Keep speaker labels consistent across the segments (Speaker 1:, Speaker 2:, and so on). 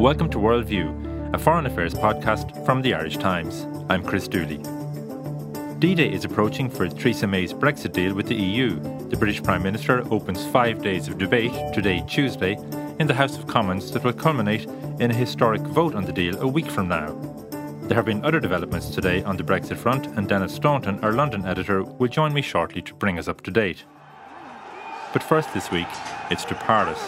Speaker 1: Welcome to Worldview, a foreign affairs podcast from the Irish Times. I'm Chris Dooley. D Day is approaching for Theresa May's Brexit deal with the EU. The British Prime Minister opens five days of debate, today, Tuesday, in the House of Commons that will culminate in a historic vote on the deal a week from now. There have been other developments today on the Brexit front, and Denis Staunton, our London editor, will join me shortly to bring us up to date. But first this week, it's to Paris.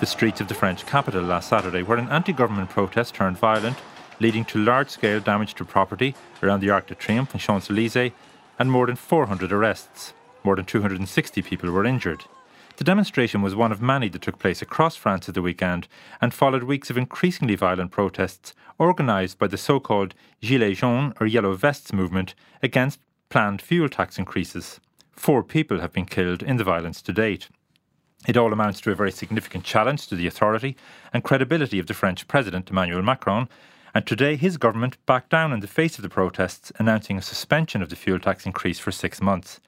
Speaker 1: The streets of the French capital last Saturday where an anti government protest turned violent, leading to large scale damage to property around the Arc de Triomphe and Champs Elysees, and more than 400 arrests. More than 260 people were injured. The demonstration was one of many that took place across France at the weekend and followed weeks of increasingly violent protests organised by the so called Gilets jaunes or Yellow Vests movement against planned fuel tax increases. Four people have been killed in the violence to date. It all amounts to a very significant challenge to the authority and credibility of the French President Emmanuel Macron, and today his government backed down in the face of the protests, announcing a suspension of the fuel tax increase for six months.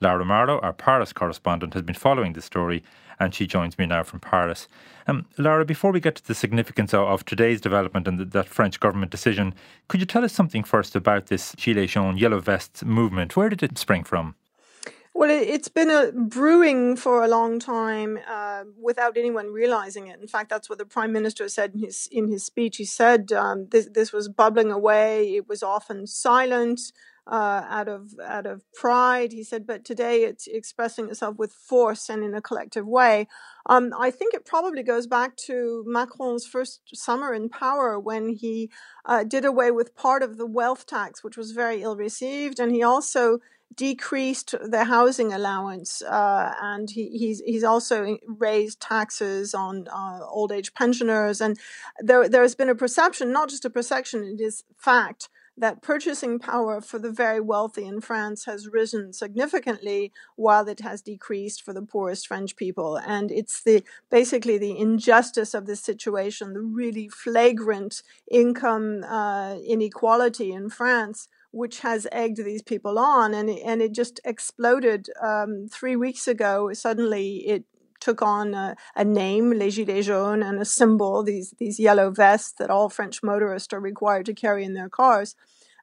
Speaker 1: Lara Marlowe, our Paris correspondent, has been following the story, and she joins me now from Paris. Um, Lara, before we get to the significance of, of today's development and the, that French government decision, could you tell us something first about this Gilets jaunes, Yellow Vests movement? Where did it spring from?
Speaker 2: Well, it, has been a brewing for a long time uh, without anyone realizing it. In fact, that's what the prime minister said in his in his speech. He said um, this this was bubbling away. It was often silent. Uh, out of out of pride, he said, but today it's expressing itself with force and in a collective way. Um, I think it probably goes back to Macron's first summer in power when he uh, did away with part of the wealth tax, which was very ill received, and he also decreased the housing allowance, uh, and he, he's he's also raised taxes on uh, old age pensioners. And there there has been a perception, not just a perception, it is fact that purchasing power for the very wealthy in France has risen significantly while it has decreased for the poorest French people. And it's the basically the injustice of this situation, the really flagrant income uh, inequality in France which has egged these people on, and and it just exploded um, three weeks ago. Suddenly, it took on a, a, name, Les Gilets jaunes, and a symbol, these these yellow vests that all French motorists are required to carry in their cars.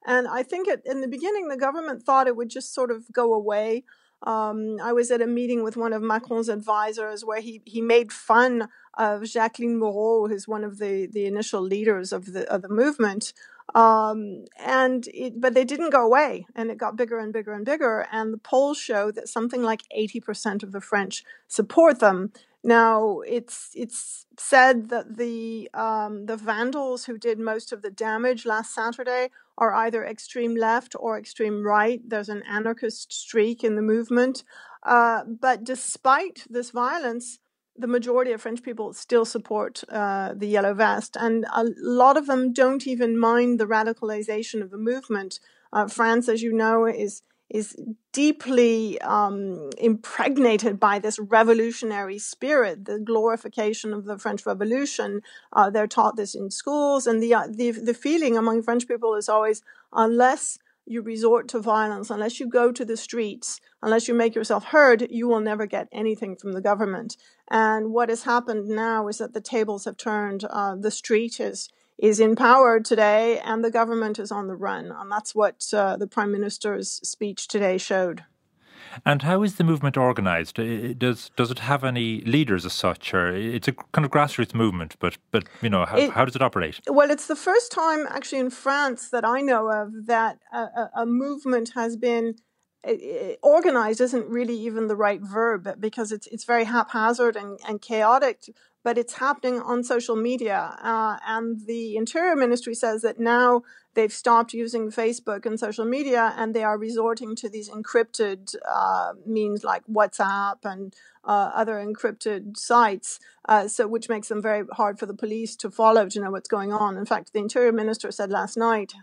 Speaker 2: And I think it, in the beginning, the government thought it would just sort of go away. Um, I was at a meeting with one of Macron's advisors where he, he made fun of Jacline Mouraud, who's one of the, the initial leaders of the of the movement, um, and it, but they didn't go away, and it got bigger and bigger and bigger. And the polls show that something like eighty percent of the French support them. Now it's it's said that the um, the vandals who did most of the damage last Saturday are either extreme left or extreme right. There's an anarchist streak in the movement. Uh, but despite this violence, the majority of French people still support uh, the yellow vest, and a lot of them don't even mind the radicalization of the movement. Uh, France, as you know, is is deeply um, impregnated by this revolutionary spirit, the glorification of the French Revolution. Uh, they're taught this in schools, and the, uh, the the feeling among French people is always unless you resort to violence, unless you go to the streets, unless you make yourself heard, you will never get anything from the government. And what has happened now is that the tables have turned. Uh, the street is is in power today, and the government is on the run, and that's what uh, the prime minister's speech today showed.
Speaker 1: And how is the movement organised? Does does it have any leaders as such, or it's a kind of grassroots movement? But but you know how, it, how does it operate?
Speaker 2: Well, it's the first time actually in France that I know of that a, a movement has been organized isn't really even the right verb because it's it's very haphazard and, and chaotic but it's happening on social media. Uh, and the Interior Ministry says that now they've stopped using Facebook and social media and they are resorting to these encrypted uh, means like WhatsApp and uh, other encrypted sites, uh, so which makes them very hard for the police to follow to know what's going on. In fact, the Interior Minister said last night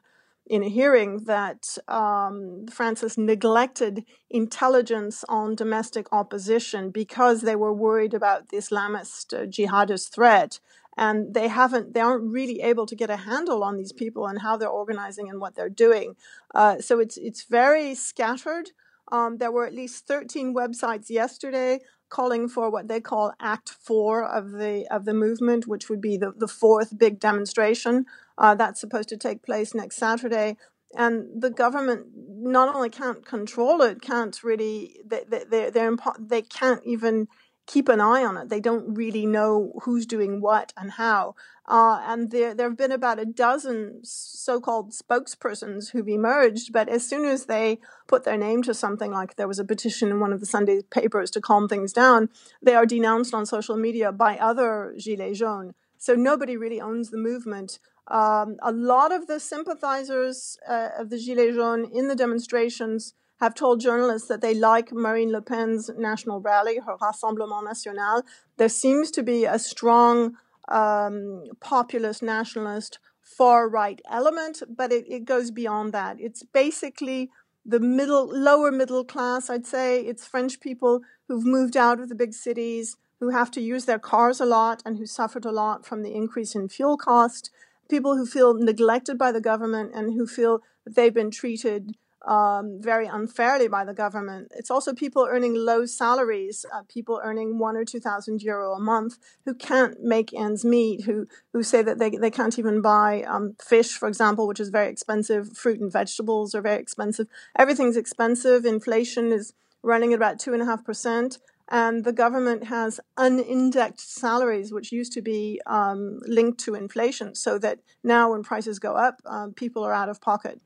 Speaker 2: in a hearing that um, France's neglected intelligence on domestic opposition because they were worried about the Islamist uh, jihadist threat. And they haven't, they aren't really able to get a handle on these people and how they're organizing and what they're doing. Uh, so it's, it's very scattered. Um, there were at least 13 websites yesterday calling for what they call Act Four of the of the movement, which would be the, the fourth big demonstration uh, that's supposed to take place next Saturday. And the government not only can't control it, can't really they they they're, they're they can't even keep an eye on it. They don't really know who's doing what and how. Uh, and there, there have been about a dozen so-called spokespersons who've emerged, but as soon as they put their name to something like there was a petition in one of the Sunday papers to calm things down, they are denounced on social media by other Gilets jaunes. So nobody really owns the movement. Um, a lot of the sympathizers uh, of the Gilets jaunes in the demonstrations have told journalists that they like Marine Le Pen's national rally, her Rassemblement National. There seems to be a strong um, populist, nationalist, far right element, but it, it goes beyond that. It's basically the middle, lower middle class, I'd say. It's French people who've moved out of the big cities, who have to use their cars a lot and who suffered a lot from the increase in fuel cost. People who feel neglected by the government and who feel that they've been treated um, very unfairly by the government. It's also people earning low salaries, uh, people earning one or two thousand euro a month who can't make ends meet, who who say that they they can't even buy um, fish, for example, which is very expensive. Fruit and vegetables are very expensive. Everything's expensive. Inflation is running at about two and a half percent. And the government has unindexed salaries, which used to be um, linked to inflation, so that now when prices go up, um, people are out of pocket.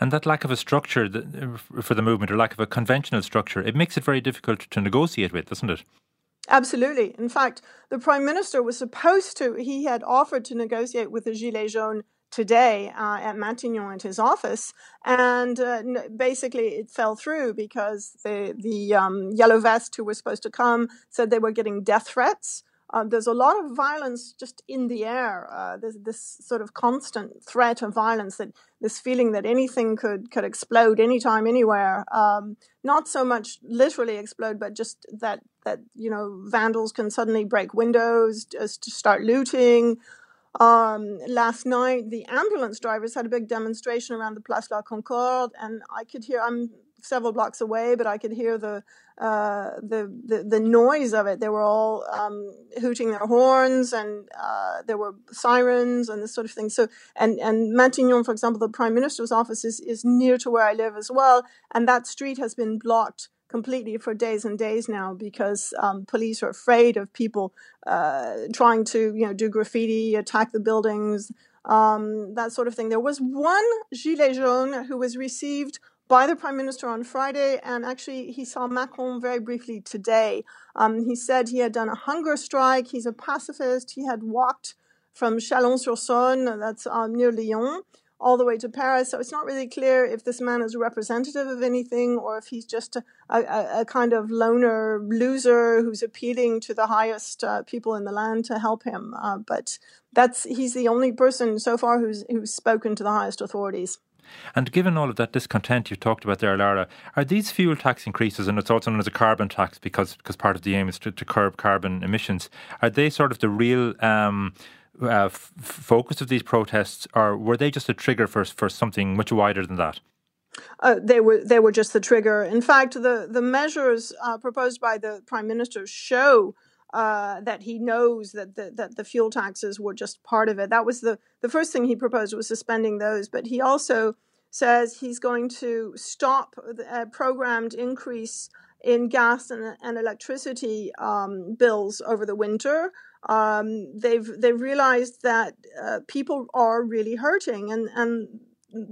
Speaker 1: And that lack of a structure for the movement or lack of a conventional structure, it makes it very difficult to negotiate with, doesn't it?
Speaker 2: Absolutely. In fact, the prime minister was supposed to, he had offered to negotiate with the Gilets jaunes today uh, at Matignon at his office, and uh, basically it fell through because the the um, yellow vest who were supposed to come said they were getting death threats. Uh, there's a lot of violence just in the air. Uh, there's this sort of constant threat of violence, that this feeling that anything could could explode anytime, anywhere. Um, not so much literally explode, but just that that you know vandals can suddenly break windows, just to start looting. Um, last night, the ambulance drivers had a big demonstration around the Place La Concorde, and I could hear. I'm several blocks away, but I could hear the uh, the, the, the noise of it. They were all um, hooting their horns, and uh, there were sirens and this sort of thing. So, and and Matignon, for example, the prime minister's office is is near to where I live as well, and that street has been blocked completely for days and days now because um, police are afraid of people uh, trying to you know do graffiti, attack the buildings. Um, that sort of thing. There was one gilet jaune who was received by the prime minister on Friday, and actually he saw Macron very briefly today. Um, he said he had done a hunger strike. He's a pacifist. He had walked from Chalon-sur-Saône, that's um, near Lyon, all the way to Paris. So it's not really clear if this man is representative of anything or if he's just a, a, a kind of loner loser who's appealing to the highest uh, people in the land to help him. Uh, but that's he's the only person so far who's who's spoken to the highest authorities.
Speaker 1: And given all of that discontent you talked about there, Lara, are these fuel tax increases, and it's also known as a carbon tax because because part of the aim is to, to curb carbon emissions, are they sort of the real um, uh, f- focus of these protests, or were they just a trigger for for something much wider than that?
Speaker 2: Uh, they were they were just the trigger. In fact, the the measures uh, proposed by the prime minister show uh, that he knows that the, that the fuel taxes were just part of it. That was the, the first thing he proposed was suspending those. But he also says he's going to stop a programmed increase in gas and, and electricity um, bills over the winter. Um, they've they've realized that uh, people are really hurting, and and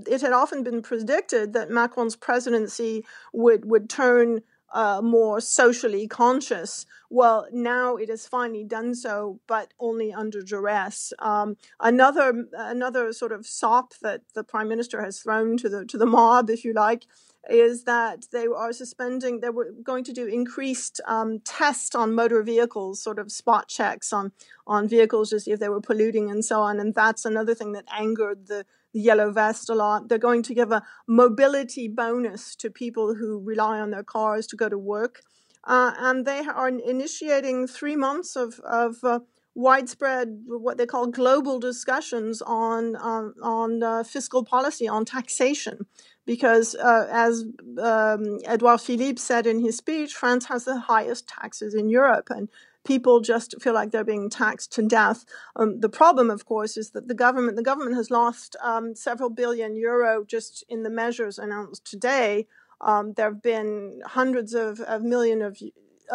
Speaker 2: it had often been predicted that Macron's presidency would would turn uh, more socially conscious. Well, now it has finally done so, but only under duress. Um, another another sort of sop that the prime minister has thrown to the to the mob, if you like, is that they are suspending. They were going to do increased um, tests on motor vehicles, sort of spot checks on on vehicles to see if they were polluting and so on. And that's another thing that angered the the yellow vest a lot. They're going to give a mobility bonus to people who rely on their cars to go to work. Uh, and they are initiating three months of, of uh, widespread, what they call global discussions on, on, on uh, fiscal policy, on taxation because, uh, as um, Edouard Philippe said in his speech, France has the highest taxes in Europe, and people just feel like they're being taxed to death. Um, the problem, of course, is that the government the government has lost um, several billion euro just in the measures announced today. Um, there have been hundreds of, of million of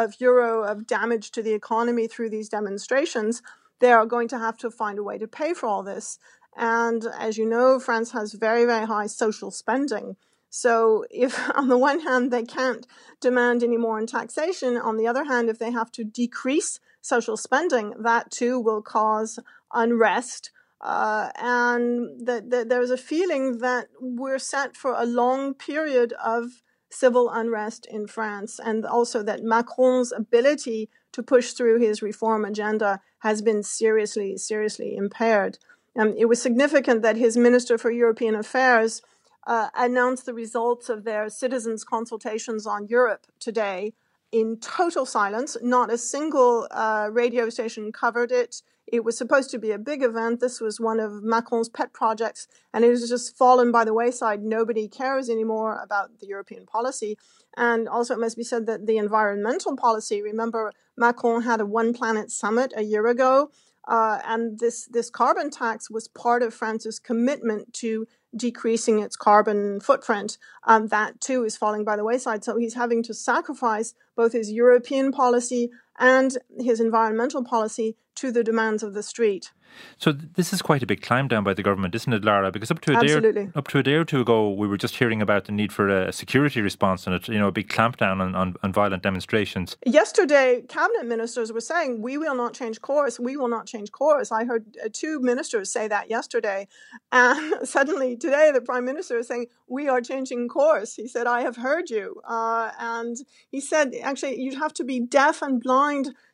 Speaker 2: of euro of damage to the economy through these demonstrations. They are going to have to find a way to pay for all this. And as you know, France has very, very high social spending. So, if on the one hand they can't demand any more in taxation, on the other hand, if they have to decrease social spending, that too will cause unrest. Uh, and the, there's a feeling that we're set for a long period of civil unrest in France, and also that Macron's ability to push through his reform agenda has been seriously, seriously impaired. Um, it was significant that his Minister for European Affairs uh, announced the results of their citizens' consultations on Europe today in total silence. Not a single uh, radio station covered it. It was supposed to be a big event. This was one of Macron's pet projects, and it has just fallen by the wayside. Nobody cares anymore about the European policy. And also, it must be said that the environmental policy remember, Macron had a One Planet summit a year ago. Uh, and this, this carbon tax was part of France's commitment to decreasing its carbon footprint. Um, that too is falling by the wayside. So he's having to sacrifice both his European policy and his environmental policy to the demands of the street.
Speaker 1: So this is quite a big climb down by the government, isn't it, Lara? Because up to a
Speaker 2: Absolutely.
Speaker 1: day or, up to a day or two ago, we were just hearing about the need for a security response and a, you know a big clampdown on, on, on violent demonstrations.
Speaker 2: Yesterday, cabinet ministers were saying, "We will not change course. We will not change course." I heard uh, two ministers say that yesterday, and suddenly today, the prime minister is saying, "We are changing course." He said, "I have heard you," uh, and he said, "Actually, you'd have to be deaf and blind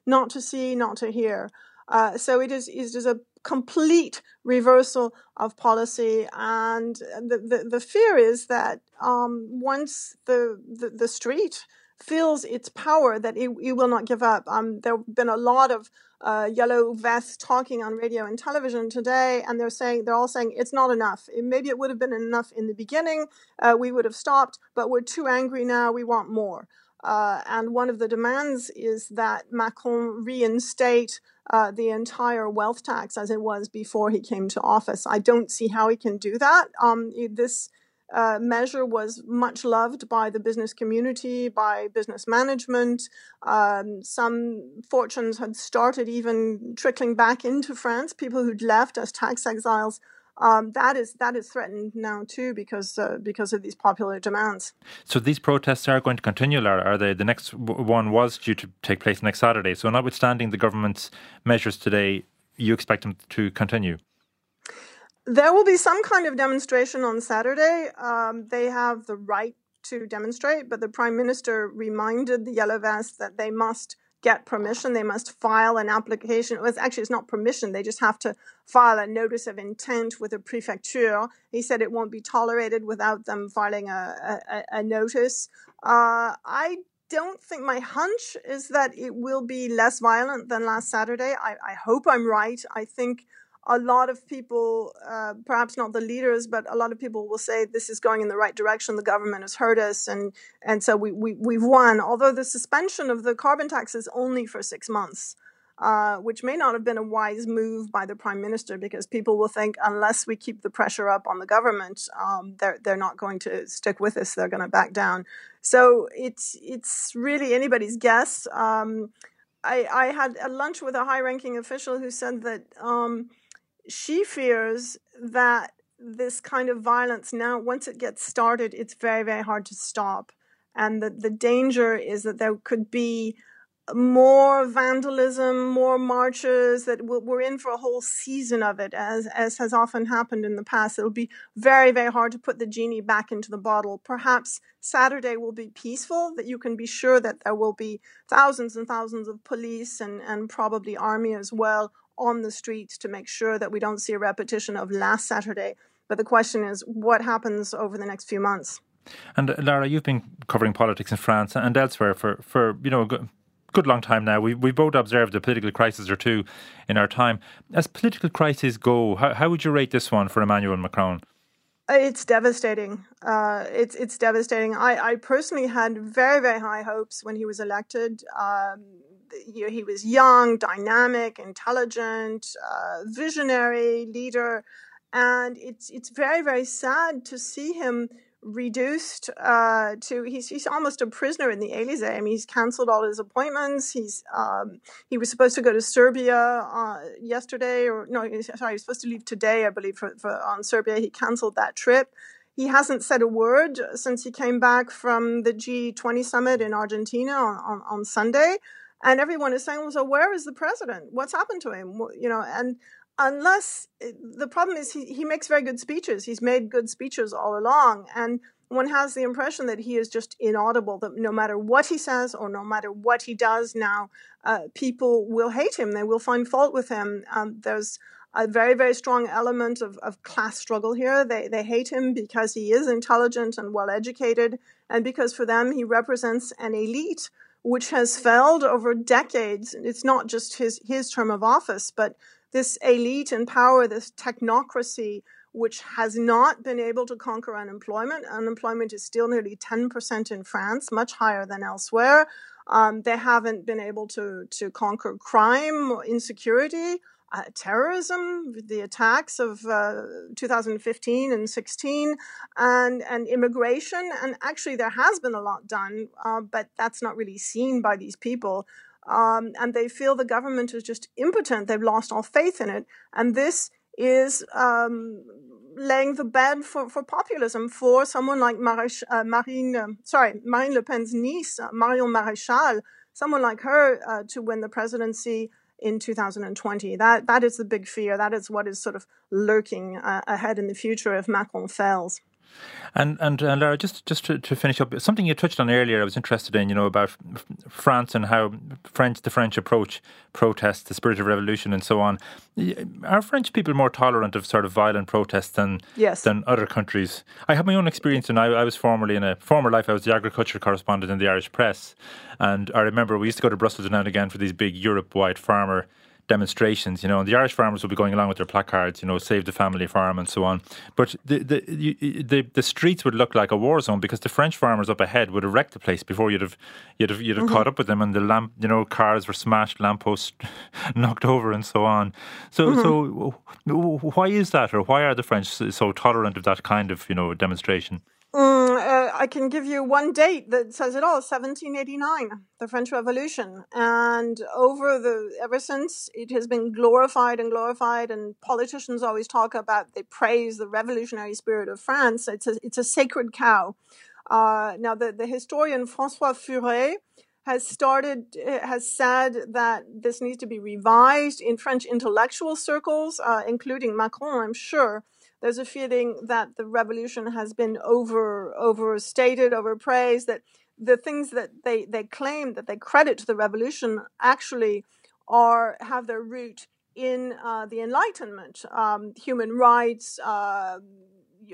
Speaker 2: not to see, not to hear." Uh, so it is, it is a complete reversal of policy. And the, the, the fear is that um, once the, the, the, street feels its power, that it, it will not give up. Um, there have been a lot of uh, yellow vests talking on radio and television today, and they're saying they're all saying it's not enough. It, maybe it would have been enough in the beginning. Uh, we would have stopped, but we're too angry now. We want more. Uh, and one of the demands is that Macron reinstate uh, the entire wealth tax as it was before he came to office. I don't see how he can do that. Um, this uh, measure was much loved by the business community, by business management. Um, some fortunes had started even trickling back into France, people who'd left as tax exiles um, that is that is threatened now too because uh, because of these popular demands.
Speaker 1: So these protests are going to continue, Lara. Are they? The next one was due to take place next Saturday. So, notwithstanding the government's measures today, you expect them to continue.
Speaker 2: There will be some kind of demonstration on Saturday. Um, they have the right to demonstrate, but the prime minister reminded the Yellow Vests that they must get permission. They must file an application. Well, it's actually, it's not permission. They just have to file a notice of intent with a prefecture. He said it won't be tolerated without them filing a, a, a notice. Uh, I don't think my hunch is that it will be less violent than last Saturday. I, I hope I'm right. I think a lot of people, uh, perhaps not the leaders, but a lot of people will say this is going in the right direction. The government has heard us, and and so we, we we've won. Although the suspension of the carbon tax is only for six months, uh, which may not have been a wise move by the prime minister, because people will think unless we keep the pressure up on the government, um, they're they're not going to stick with us. They're going to back down. So it's it's really anybody's guess. Um, I, I had a lunch with a high-ranking official who said that. Um, she fears that this kind of violence now, once it gets started, it's very, very hard to stop. And that the danger is that there could be more vandalism, more marches, that we're in for a whole season of it, as, as has often happened in the past. It'll be very, very hard to put the genie back into the bottle. Perhaps Saturday will be peaceful, that you can be sure that there will be thousands and thousands of police and, and probably army as well on the streets to make sure that we don't see a repetition of last Saturday. But the question is, what happens over the next few months?
Speaker 1: And uh, Lara, you've been covering politics in France and elsewhere for, for you know, a good, good long time now. We, we both observed a political crisis or two in our time. As political crises go, how, how would you rate this one for Emmanuel Macron?
Speaker 2: It's devastating. Uh, it's it's devastating. I, I personally had very very high hopes when he was elected. Um, you know, he was young, dynamic, intelligent, uh, visionary leader, and it's it's very very sad to see him reduced uh, to he's he's almost a prisoner in the Elysee. I mean, he's cancelled all his appointments. He's um, he was supposed to go to Serbia uh, yesterday, or no, sorry, he was supposed to leave today, I believe, for, for on Serbia. He cancelled that trip. He hasn't said a word since he came back from the G20 summit in Argentina on, on, on Sunday, and everyone is saying, "Well, so where is the president? What's happened to him?" You know, and unless eh, the problem is he, he makes very good speeches. He's made good speeches all along. And one has the impression that he is just inaudible, that no matter what he says or no matter what he does now, uh, people will hate him. They will find fault with him. Um, there's a very, very strong element of, of class struggle here. They, they hate him because he is intelligent and well educated, and because for them he represents an elite which has failed over decades. It's not just his, his term of office, but this elite in power, this technocracy, which has not been able to conquer unemployment. Unemployment is still nearly 10% in France, much higher than elsewhere. Um, they haven't been able to, to conquer crime, insecurity, uh, terrorism, the attacks of uh, 2015 and 16, and, and immigration. And actually, there has been a lot done, uh, but that's not really seen by these people um, and they feel the government is just impotent. They've lost all faith in it, and this is um, laying the bed for, for populism for someone like Marich, uh, Marine, um, sorry, Marine Le Pen's niece, uh, Marion Maréchal, someone like her uh, to win the presidency in 2020. That that is the big fear. That is what is sort of lurking uh, ahead in the future if Macron fails.
Speaker 1: And and uh, Lara, just just to, to finish up, something you touched on earlier, I was interested in, you know, about France and how French the French approach protests, the spirit of revolution, and so on. Are French people more tolerant of sort of violent protests than
Speaker 2: yes.
Speaker 1: than other countries? I have my own experience, and I, I was formerly in a former life. I was the agriculture correspondent in the Irish Press, and I remember we used to go to Brussels now and again for these big Europe-wide farmer demonstrations, you know, and the Irish farmers will be going along with their placards, you know, save the family farm and so on. But the the, the, the streets would look like a war zone because the French farmers up ahead would have wrecked the place before you'd have you'd have you'd have mm-hmm. caught up with them, and the lamp, you know, cars were smashed, lampposts knocked over, and so on. So mm-hmm. so why is that, or why are the French so tolerant of that kind of you know demonstration?
Speaker 2: Mm, uh, I can give you one date that says it all: 1789, the French Revolution, and over the ever since it has been glorified and glorified. And politicians always talk about they praise the revolutionary spirit of France. It's a it's a sacred cow. Uh, now, the the historian François Furet has started uh, has said that this needs to be revised in French intellectual circles, uh, including Macron, I'm sure there's a feeling that the revolution has been over overstated, overpraised, that the things that they, they claim that they credit to the revolution actually are have their root in uh, the Enlightenment, um, human rights, uh,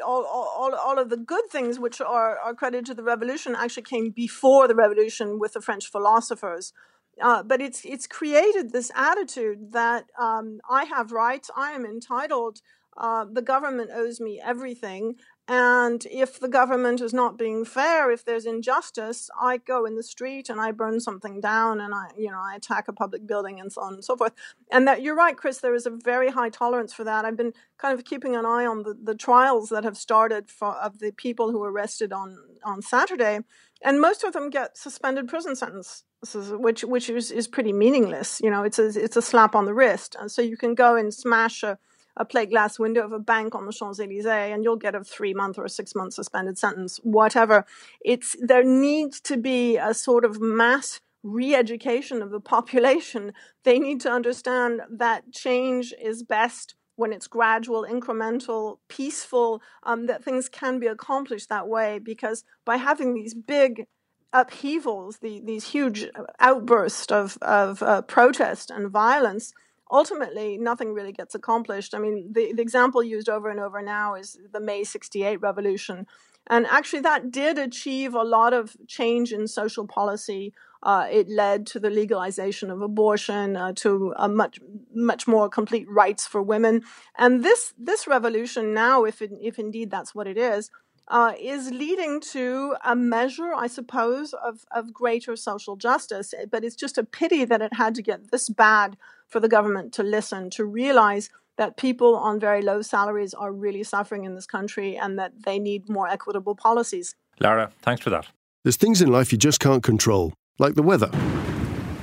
Speaker 2: all, all, all of the good things which are, are credited to the revolution actually came before the revolution with the French philosophers. Uh, but it's it's created this attitude that um, I have rights, I am entitled uh, the government owes me everything. And if the government is not being fair, if there's injustice, I go in the street and I burn something down and I, you know, I attack a public building and so on and so forth. And that you're right, Chris, there is a very high tolerance for that. I've been kind of keeping an eye on the, the trials that have started for, of the people who were arrested on, on Saturday. And most of them get suspended prison sentences, which, which is, is pretty meaningless. You know, it's a, it's a slap on the wrist. And so you can go and smash a, a plate glass window of a bank on the Champs Elysees, and you'll get a three month or a six month suspended sentence, whatever. It's there needs to be a sort of mass re-education of the population. They need to understand that change is best when it's gradual, incremental, peaceful, um, that things can be accomplished that way. Because by having these big upheavals, the, these huge outbursts of, of uh, protest and violence, ultimately nothing really gets accomplished. I mean, the, the example used over and over now is the May 68 revolution. And actually, that did achieve a lot of change in social policy. Uh, it led to the legalization of abortion, uh, to a much much more complete rights for women. And this this revolution now, if it, if indeed that's what it is, uh, is leading to a measure, I suppose, of of greater social justice. But it's just a pity that it had to get this bad for the government to listen, to realize that people on very low salaries are really suffering in this country and that they need more equitable policies.
Speaker 1: Lara, thanks for that.
Speaker 3: There's things in life you just can't control like the weather,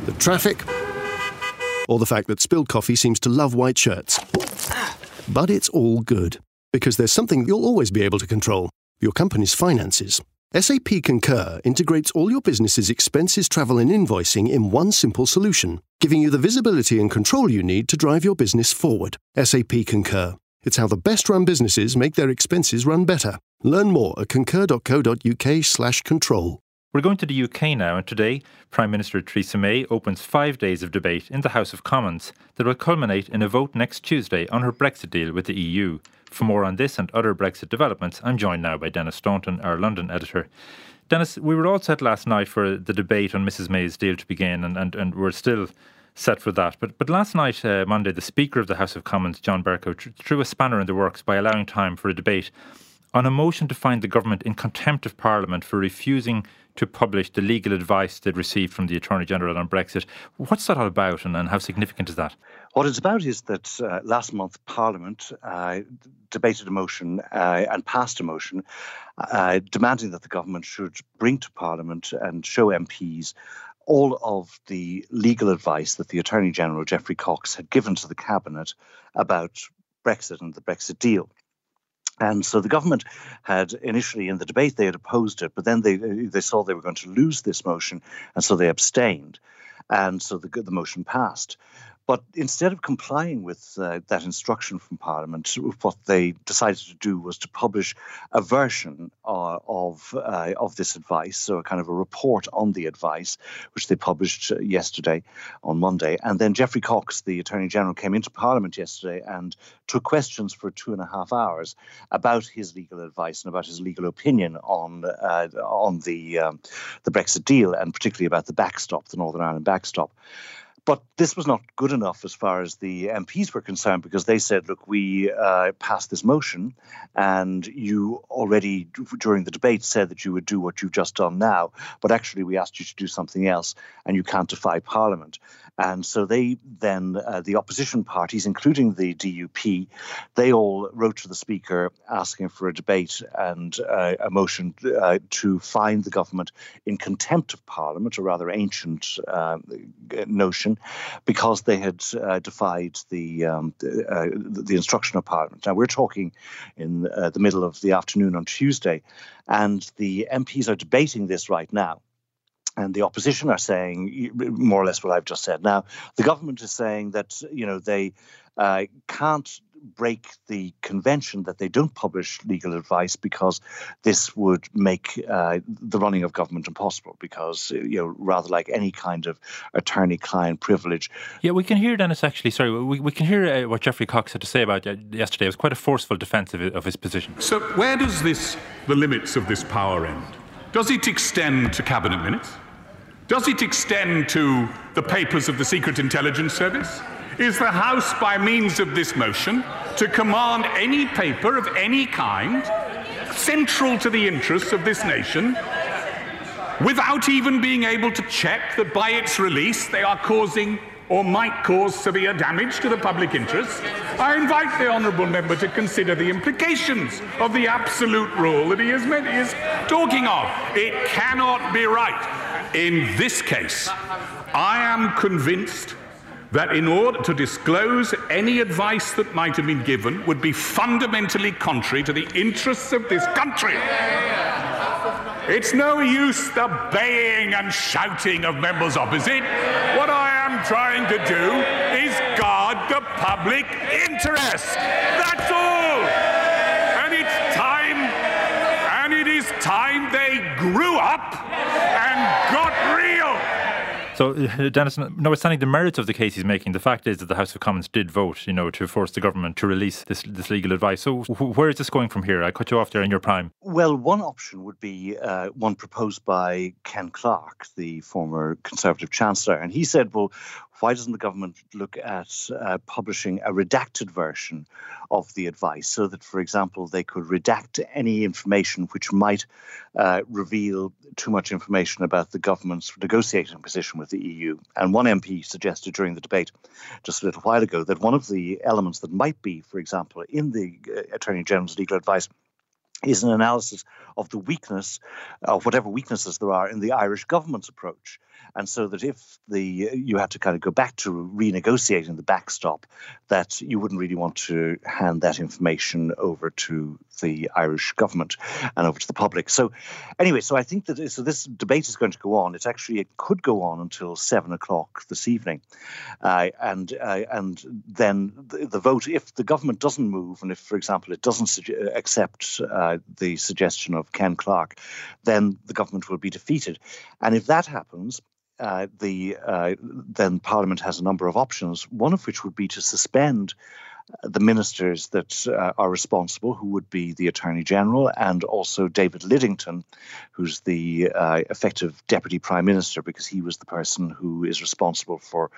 Speaker 3: the traffic, or the fact that spilled coffee seems to love white shirts. But it's all good, because there's something you'll always be able to control your company's finances. SAP Concur integrates all your business's expenses, travel, and invoicing in one simple solution, giving you the visibility and control you need to drive your business forward. SAP Concur. It's how the best run businesses make their expenses run better. Learn more at concur.co.uk/slash control.
Speaker 1: We're going to the UK now, and today, Prime Minister Theresa May opens five days of debate in the House of Commons that will culminate in a vote next Tuesday on her Brexit deal with the EU. For more on this and other Brexit developments, I'm joined now by Denis Staunton, our London editor. Denis, we were all set last night for the debate on Mrs May's deal to begin, and, and, and we're still set for that. But but last night, uh, Monday, the Speaker of the House of Commons, John Bercow, threw a spanner in the works by allowing time for a debate on a motion to find the government in contempt of Parliament for refusing to publish the legal advice they'd received from the Attorney General on Brexit. What's that all about and, and how significant is that?
Speaker 4: What it's about is that uh, last month Parliament uh, debated a motion uh, and passed a motion uh, demanding that the government should bring to Parliament and show MPs all of the legal advice that the Attorney General, Geoffrey Cox, had given to the Cabinet about Brexit and the Brexit deal. And so the government had initially in the debate they had opposed it, but then they they saw they were going to lose this motion, and so they abstained, and so the the motion passed. But instead of complying with uh, that instruction from Parliament, what they decided to do was to publish a version uh, of uh, of this advice, so a kind of a report on the advice, which they published uh, yesterday on Monday. And then Geoffrey Cox, the Attorney General, came into Parliament yesterday and took questions for two and a half hours about his legal advice and about his legal opinion on uh, on the um, the Brexit deal, and particularly about the backstop, the Northern Ireland backstop. But this was not good enough as far as the MPs were concerned because they said, look, we uh, passed this motion and you already, during the debate, said that you would do what you've just done now. But actually, we asked you to do something else and you can't defy Parliament. And so they then, uh, the opposition parties, including the DUP, they all wrote to the Speaker asking for a debate and uh, a motion uh, to find the government in contempt of Parliament, a rather ancient uh, notion, because they had uh, defied the, um, uh, the instruction of Parliament. Now, we're talking in the middle of the afternoon on Tuesday, and the MPs are debating this right now and the opposition are saying more or less what I've just said. Now, the government is saying that you know they uh, can't break the convention that they don't publish legal advice because this would make uh, the running of government impossible because you know rather like any kind of attorney client privilege.
Speaker 1: Yeah we can hear Denis actually sorry we, we can hear uh, what Geoffrey Cox had to say about it yesterday. It was quite a forceful defense of, of his position.
Speaker 5: So where does this the limits of this power end? Does it extend to cabinet minutes does it extend to the papers of the Secret Intelligence Service? Is the House, by means of this motion, to command any paper of any kind central to the interests of this nation without even being able to check that by its release they are causing or might cause severe damage to the public interest, I invite the honourable member to consider the implications of the absolute rule that he is, he is talking of. It cannot be right in this case, I am convinced that in order to disclose any advice that might have been given would be fundamentally contrary to the interests of this country. It's no use the baying and shouting of members opposite. What I am trying to do is guard the public interest. That's all. And it's time, and it is time they grew up
Speaker 1: So, Denis, notwithstanding the merits of the case he's making, the fact is that the House of Commons did vote, you know, to force the government to release this, this legal advice. So, where is this going from here? I cut you off there in your prime.
Speaker 4: Well, one option would be uh, one proposed by Ken Clarke, the former Conservative Chancellor. And he said, well, why doesn't the government look at uh, publishing a redacted version of the advice so that, for example, they could redact any information which might uh, reveal too much information about the government's negotiating position with the EU? And one MP suggested during the debate just a little while ago that one of the elements that might be, for example, in the uh, Attorney General's legal advice is an analysis of the weakness, of whatever weaknesses there are in the Irish government's approach. And so that if the you had to kind of go back to renegotiating the backstop, that you wouldn't really want to hand that information over to the Irish government and over to the public. So, anyway, so I think that so this debate is going to go on. It's actually it could go on until seven o'clock this evening, uh, and uh, and then the, the, vote. If the government doesn't move, and if, for example, it doesn't su- accept uh, the suggestion of Ken Clarke, then the government will be defeated. And if that happens, uh, the uh, then Parliament has a number of options. One of which would be to suspend the ministers that uh, are responsible, who would be the Attorney General and also David Lidington, who's the uh, effective Deputy Prime Minister, because he was the person who is responsible for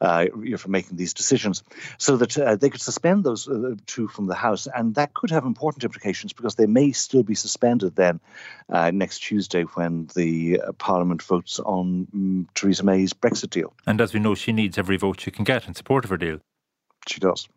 Speaker 4: uh, you know, for making these decisions, so that uh, they could suspend those uh, two from the House, and that could have important implications because they may still be suspended then uh, next Tuesday when the Parliament votes on um, Theresa May's Brexit deal.
Speaker 1: And as we know, she needs every vote she can get in support of her deal.
Speaker 4: She does.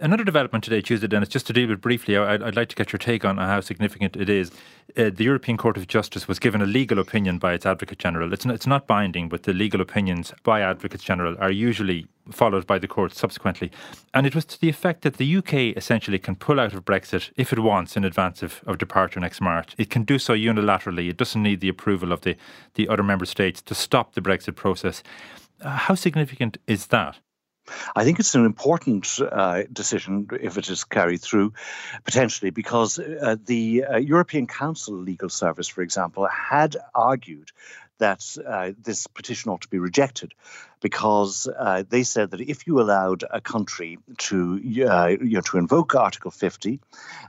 Speaker 1: Another development today, Tuesday, Denis, just to deal with briefly, I'd, I'd, like to get your take on how significant it is. Uh, the European Court of Justice was given a legal opinion by its Advocate General. It's, it's not binding, but the legal opinions by Advocates General are usually followed by the court subsequently. And it was to the effect that the UK essentially can pull out of Brexit if it wants in advance of, of departure next March. It can do so unilaterally. It doesn't need the approval of the, the other member states to stop the Brexit process. Uh, how significant is that?
Speaker 4: I think it's an important uh, decision if it is carried through, potentially, because uh, the uh, European Council Legal Service, for example, had argued that uh, this petition ought to be rejected because uh, they said that if you allowed a country to uh, you know to invoke Article 50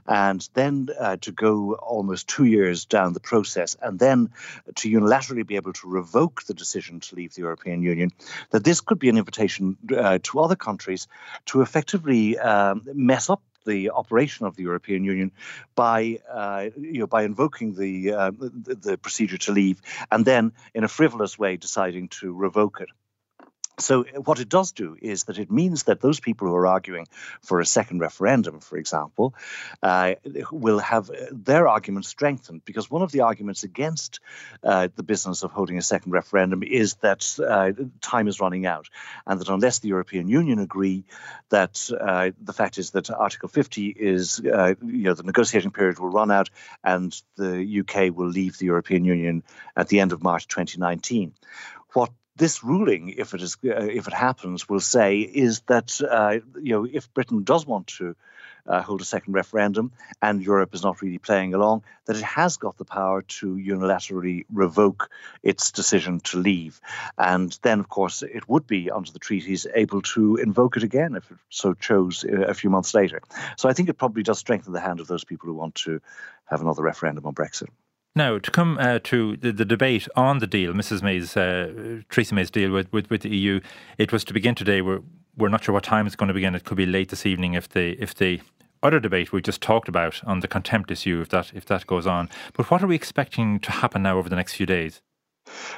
Speaker 4: and then uh, to go almost two years down the process and then to unilaterally be able to revoke the decision to leave the European Union, that this could be an invitation uh, to other countries to effectively um, mess up the operation of the European Union by uh, you know by invoking the, uh, the, the procedure to leave and then in a frivolous way deciding to revoke it. So, what it does do is that it means that those people who are arguing for a second referendum, for example, uh, will have their argument strengthened because one of the arguments against uh, the business of holding a second referendum is that uh, time is running out, and that unless the European Union agree that uh, the fact is that Article 50 is, uh, you know, the negotiating period will run out and the UK will leave the European Union at the end of March 2019. What this ruling, if it is uh, if it happens, will say is that uh, you know if Britain does want to uh, hold a second referendum and Europe is not really playing along, that it has got the power to unilaterally revoke its decision to leave, and then of course it would be under the treaties able to invoke it again if it so chose uh, a few months later. So I think it probably does strengthen the hand of those people who want to have another referendum on Brexit.
Speaker 1: Now, to come uh, to the, the, debate on the deal, Mrs. May's, uh, Theresa May's deal with, with, with, the EU, it was to begin today. We're, we're not sure what time it's going to begin. It could be late this evening if the, if the other debate we just talked about on the contempt issue, if that, if that goes on. But what are we expecting to happen now over the next few days?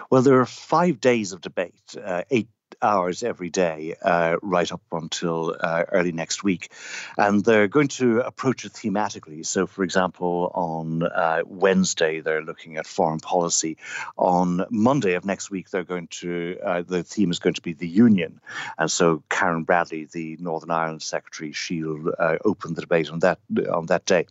Speaker 4: Well, there are five days of debate, uh, eight hours every day uh, right up until uh, early next week. And they're going to approach it thematically. So, for example, on uh, Wednesday, they're looking at foreign policy. On Monday of next week, they're going to, uh, the theme is going to be the union. And so Karen Bradley, the Northern Ireland Secretary, she'll uh, open the debate on that, on that day.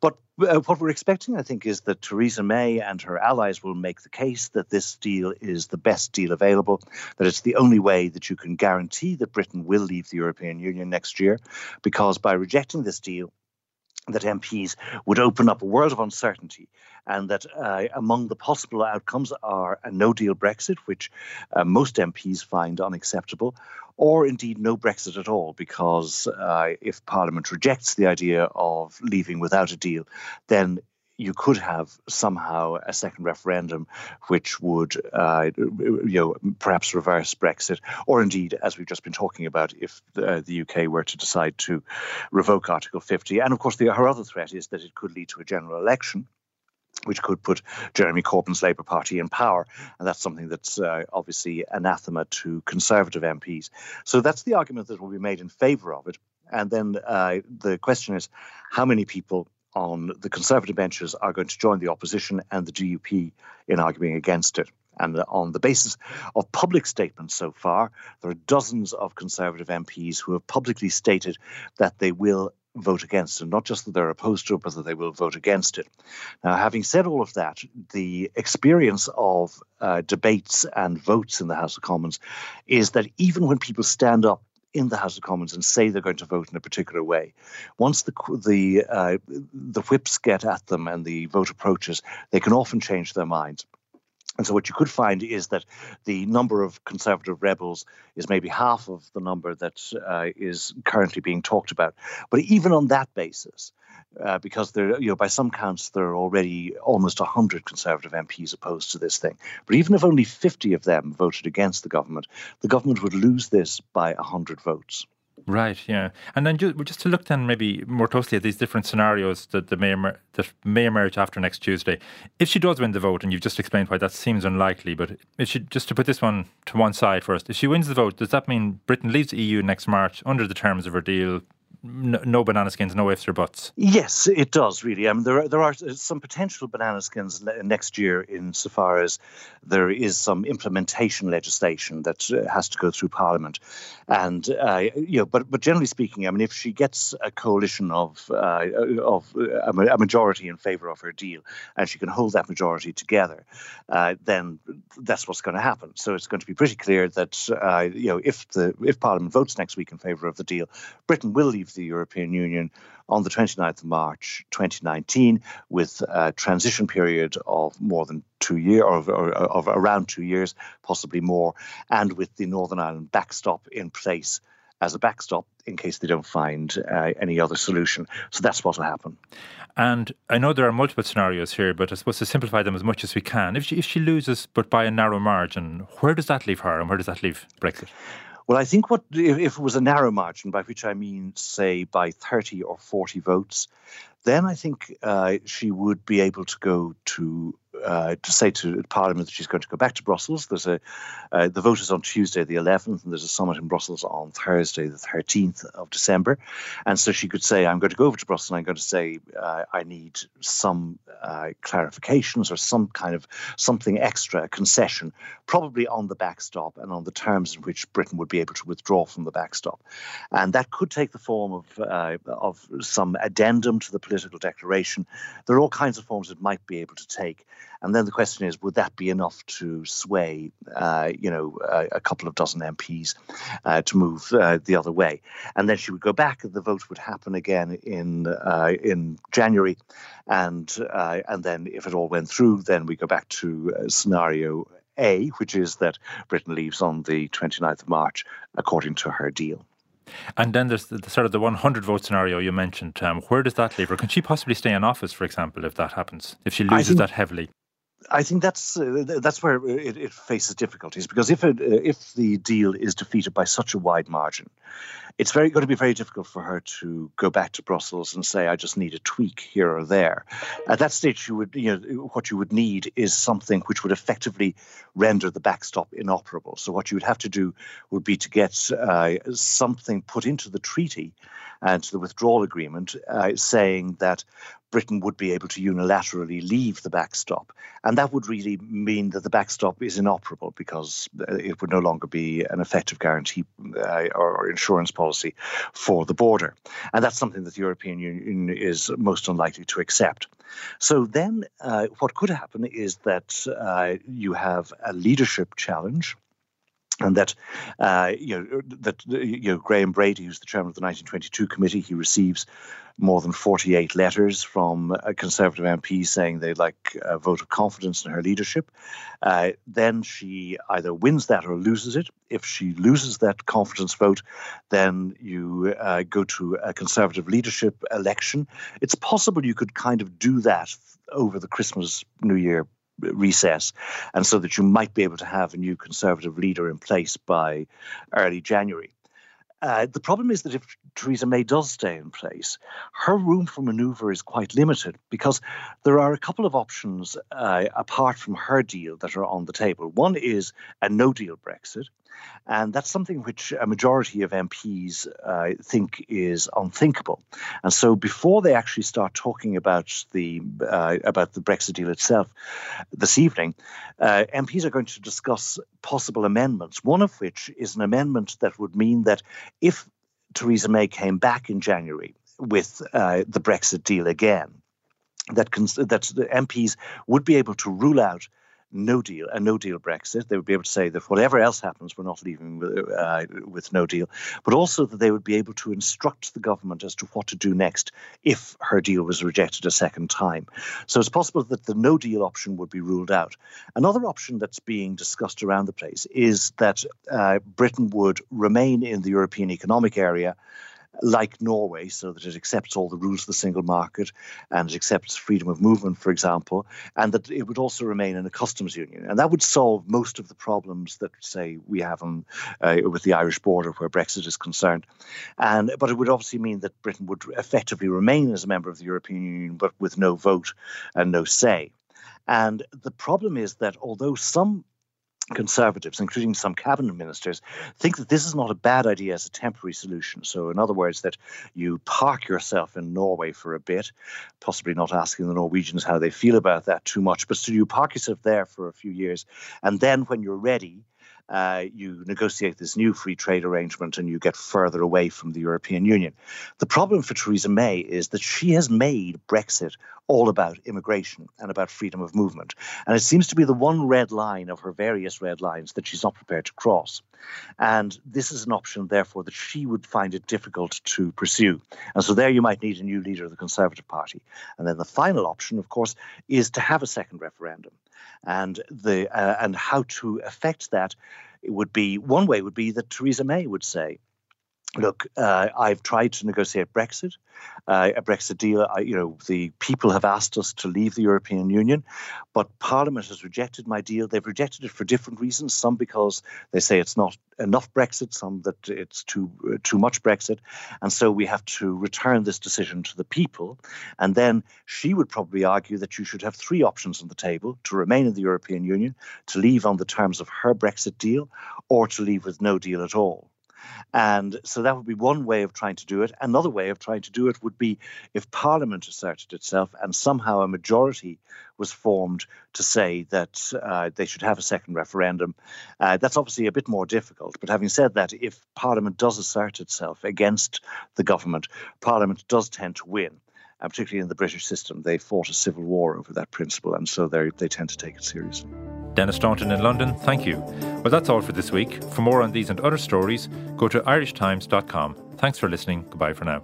Speaker 4: But Uh, what we're expecting, I think, is that Theresa May and her allies will make the case that this deal is the best deal available, that it's the only way that you can guarantee that Britain will leave the European Union next year, because by rejecting this deal, that MPs would open up a world of uncertainty, and that uh, among the possible outcomes are a no deal Brexit, which uh, most MPs find unacceptable, or indeed no Brexit at all, because uh, if Parliament rejects the idea of leaving without a deal, then you could have somehow a second referendum which would, uh, you know, perhaps reverse Brexit, or indeed, as we've just been talking about, if the, the UK were to decide to revoke Article 50. And of course, the, her other threat is that it could lead to a general election which could put Jeremy Corbyn's Labour Party in power. And that's something that's uh, obviously anathema to Conservative MPs. So that's the argument that will be made in favour of it. And then uh, the question is how many people on the Conservative benches are going to join the opposition and the DUP in arguing against it. And on the basis of public statements so far, there are dozens of Conservative MPs who have publicly stated that they will vote against it, not just that they're opposed to it, but that they will vote against it. Now, having said all of that, the experience of uh, debates and votes in the House of Commons is that even when people stand up in the House of Commons and say they're going to vote in a particular way. Once the the uh, the whips get at them and the vote approaches, they can often change their minds. And so, what you could find is that the number of conservative rebels is maybe half of the number that uh, is currently being talked about. But even on that basis, uh, because there, you know, by some counts, there are already almost 100 Conservative MPs opposed to this thing. But even if only 50 of them voted against the government, the government would lose this by 100 votes.
Speaker 1: Right, yeah, and then just, just to look then maybe more closely at these different scenarios that, that may emer- that may emerge after next Tuesday. If she does win the vote, and you've just explained why that seems unlikely, but if she just to put this one to one side first, if she wins the vote, does that mean Britain leaves the EU next March under the terms of her deal, no, no, banana skins, no ifs or buts.
Speaker 4: Yes, it does really. I mean, there are, there are some potential banana skins next year insofar as there is some implementation legislation that uh, has to go through Parliament, and uh, you know, but but generally speaking, I mean, if she gets a coalition of uh, of a, majority in favour of her deal, and she can hold that majority together, uh, then that's what's going to happen. So it's going to be pretty clear that uh, you know, if the if Parliament votes next week in favour of the deal, Britain will leave the European Union on the 29th of March 2019 with a transition period of more than two years or, or, of around two years, possibly more, and with the Northern Ireland backstop in place as a backstop in case they don't find uh, any other solution. So that's what will happen.
Speaker 1: And I know there are multiple scenarios here, but I suppose to simplify them as much as we can, if she, if she loses but by a narrow margin, where does that leave her and where does that leave Brexit?
Speaker 4: Well, I think what if, if it was a narrow margin, by which I mean, say, by 30 or 40 votes, then I think uh, she would be able to go to uh, to say to Parliament that she's going to go back to Brussels. There's a uh, the vote is on Tuesday the 11th, and there's a summit in Brussels on Thursday the 13th of December, and so she could say, "I'm going to go over to Brussels and I'm going to say uh, I need some uh, clarifications or some kind of something extra, a concession, probably on the backstop and on the terms in which Britain would be able to withdraw from the backstop, and that could take the form of uh, of some addendum to the political declaration. There are all kinds of forms it might be able to take." And then the question is, would that be enough to sway, uh, you know, a, a, couple of dozen MPs uh, to move uh, the other way? And then she would go back, and the vote would happen again in uh, in January, and uh, and then if it all went through, then we go back to uh, scenario A, which is that Britain leaves on the 29th of March, according to her deal.
Speaker 1: And then there's the, the, sort of the 100 vote scenario you mentioned. Um, where does that leave her? Can she possibly stay in office, for example, if that happens? If she loses think, that heavily?
Speaker 4: I think that's uh, that's where it, it, faces difficulties because if it, uh, if the deal is defeated by such a wide margin, it's very going to be very difficult for her to go back to Brussels and say, "I just need a tweak here or there." At that stage, you would you know what you would need is something which would effectively render the backstop inoperable. So what you would have to do would be to get uh, something put into the treaty and to the withdrawal agreement, uh, saying that Britain would be able to unilaterally leave the backstop. And that would really mean that the backstop is inoperable because uh, it would no longer be an effective guarantee uh, or insurance policy for the border. And that's something that the European Union is most unlikely to accept. So then, uh, what could happen is that uh, you have a leadership challenge and that uh, you know that you know Graham Brady, who's the chairman of the 1922 committee, he receives more than 48 letters from a Conservative MP saying they'd like a vote of confidence in her leadership. Uh, then she either wins that or loses it. If she loses that confidence vote, then you uh, go to a Conservative leadership election. It's possible you could kind of do that over the Christmas New Year recess, and so that you might be able to have a new Conservative leader in place by early January. Uh, the problem is that if Theresa May does stay in place, her room for manoeuvre is quite limited because there are a couple of options uh, apart from her deal that are on the table. One is a no deal Brexit, and that's something which a majority of MPs uh, think is unthinkable. And so, before they actually start talking about the uh, about the Brexit deal itself this evening, uh, MPs are going to discuss possible amendments. One of which is an amendment that would mean that if Theresa May came back in January with uh, the Brexit deal again, that cons- that the MPs would be able to rule out no deal, a no deal Brexit. They would be able to say that whatever else happens, we're not leaving with, uh, with no deal, but also that they would be able to instruct the government as to what to do next if her deal was rejected a second time. So it's possible that the no deal option would be ruled out. Another option that's being discussed around the place is that uh, Britain would remain in the European Economic Area like Norway, so that it accepts all the rules of the single market and it accepts freedom of movement, for example, and that it would also remain in a customs union. And that would solve most of the problems that, say, we have on, uh, with the Irish border where Brexit is concerned. And But it would obviously mean that Britain would effectively remain as a member of the European Union, but with no vote and no say. And the problem is that although some Conservatives, including some cabinet ministers, think that this is not a bad idea as a temporary solution. So, in other words, that you park yourself in Norway for a bit, possibly not asking the Norwegians how they feel about that too much, but still you park yourself there for a few years. And then when you're ready, uh, you negotiate this new free trade arrangement and you get further away from the European Union. The problem for Theresa May is that she has made Brexit all about immigration and about freedom of movement. And it seems to be the one red line of her various red lines that she's not prepared to cross. And this is an option, therefore, that she would find it difficult to pursue. And so there you might need a new leader of the Conservative Party. And then the final option, of course, is to have a second referendum and the uh, and how to affect that would be one way would be that Theresa May would say, look, uh, I've tried to negotiate Brexit, uh, a Brexit deal. I, you know, the people have asked us to leave the European Union, but Parliament has rejected my deal. They've rejected it for different reasons. Some because they say it's not enough Brexit, some that it's too uh, too much Brexit, and so we have to return this decision to the people. And then she would probably argue that you should have three options on the table: to remain in the European Union, to leave on the terms of her Brexit deal, or to leave with no deal at all. And so that would be one way of trying to do it. Another way of trying to do it would be if Parliament asserted itself and somehow a majority was formed to say that uh, they should have a second referendum. Uh, that's obviously a bit more difficult. But having said that, if Parliament does assert itself against the government, Parliament does tend to win and particularly in the British system, they fought a civil war over that principle, and so they tend to take it seriously.
Speaker 1: Denis Staunton in London, thank you. Well, that's all for this week. For more on these and other stories, go to irishtimes.com. Thanks for listening. Goodbye for now.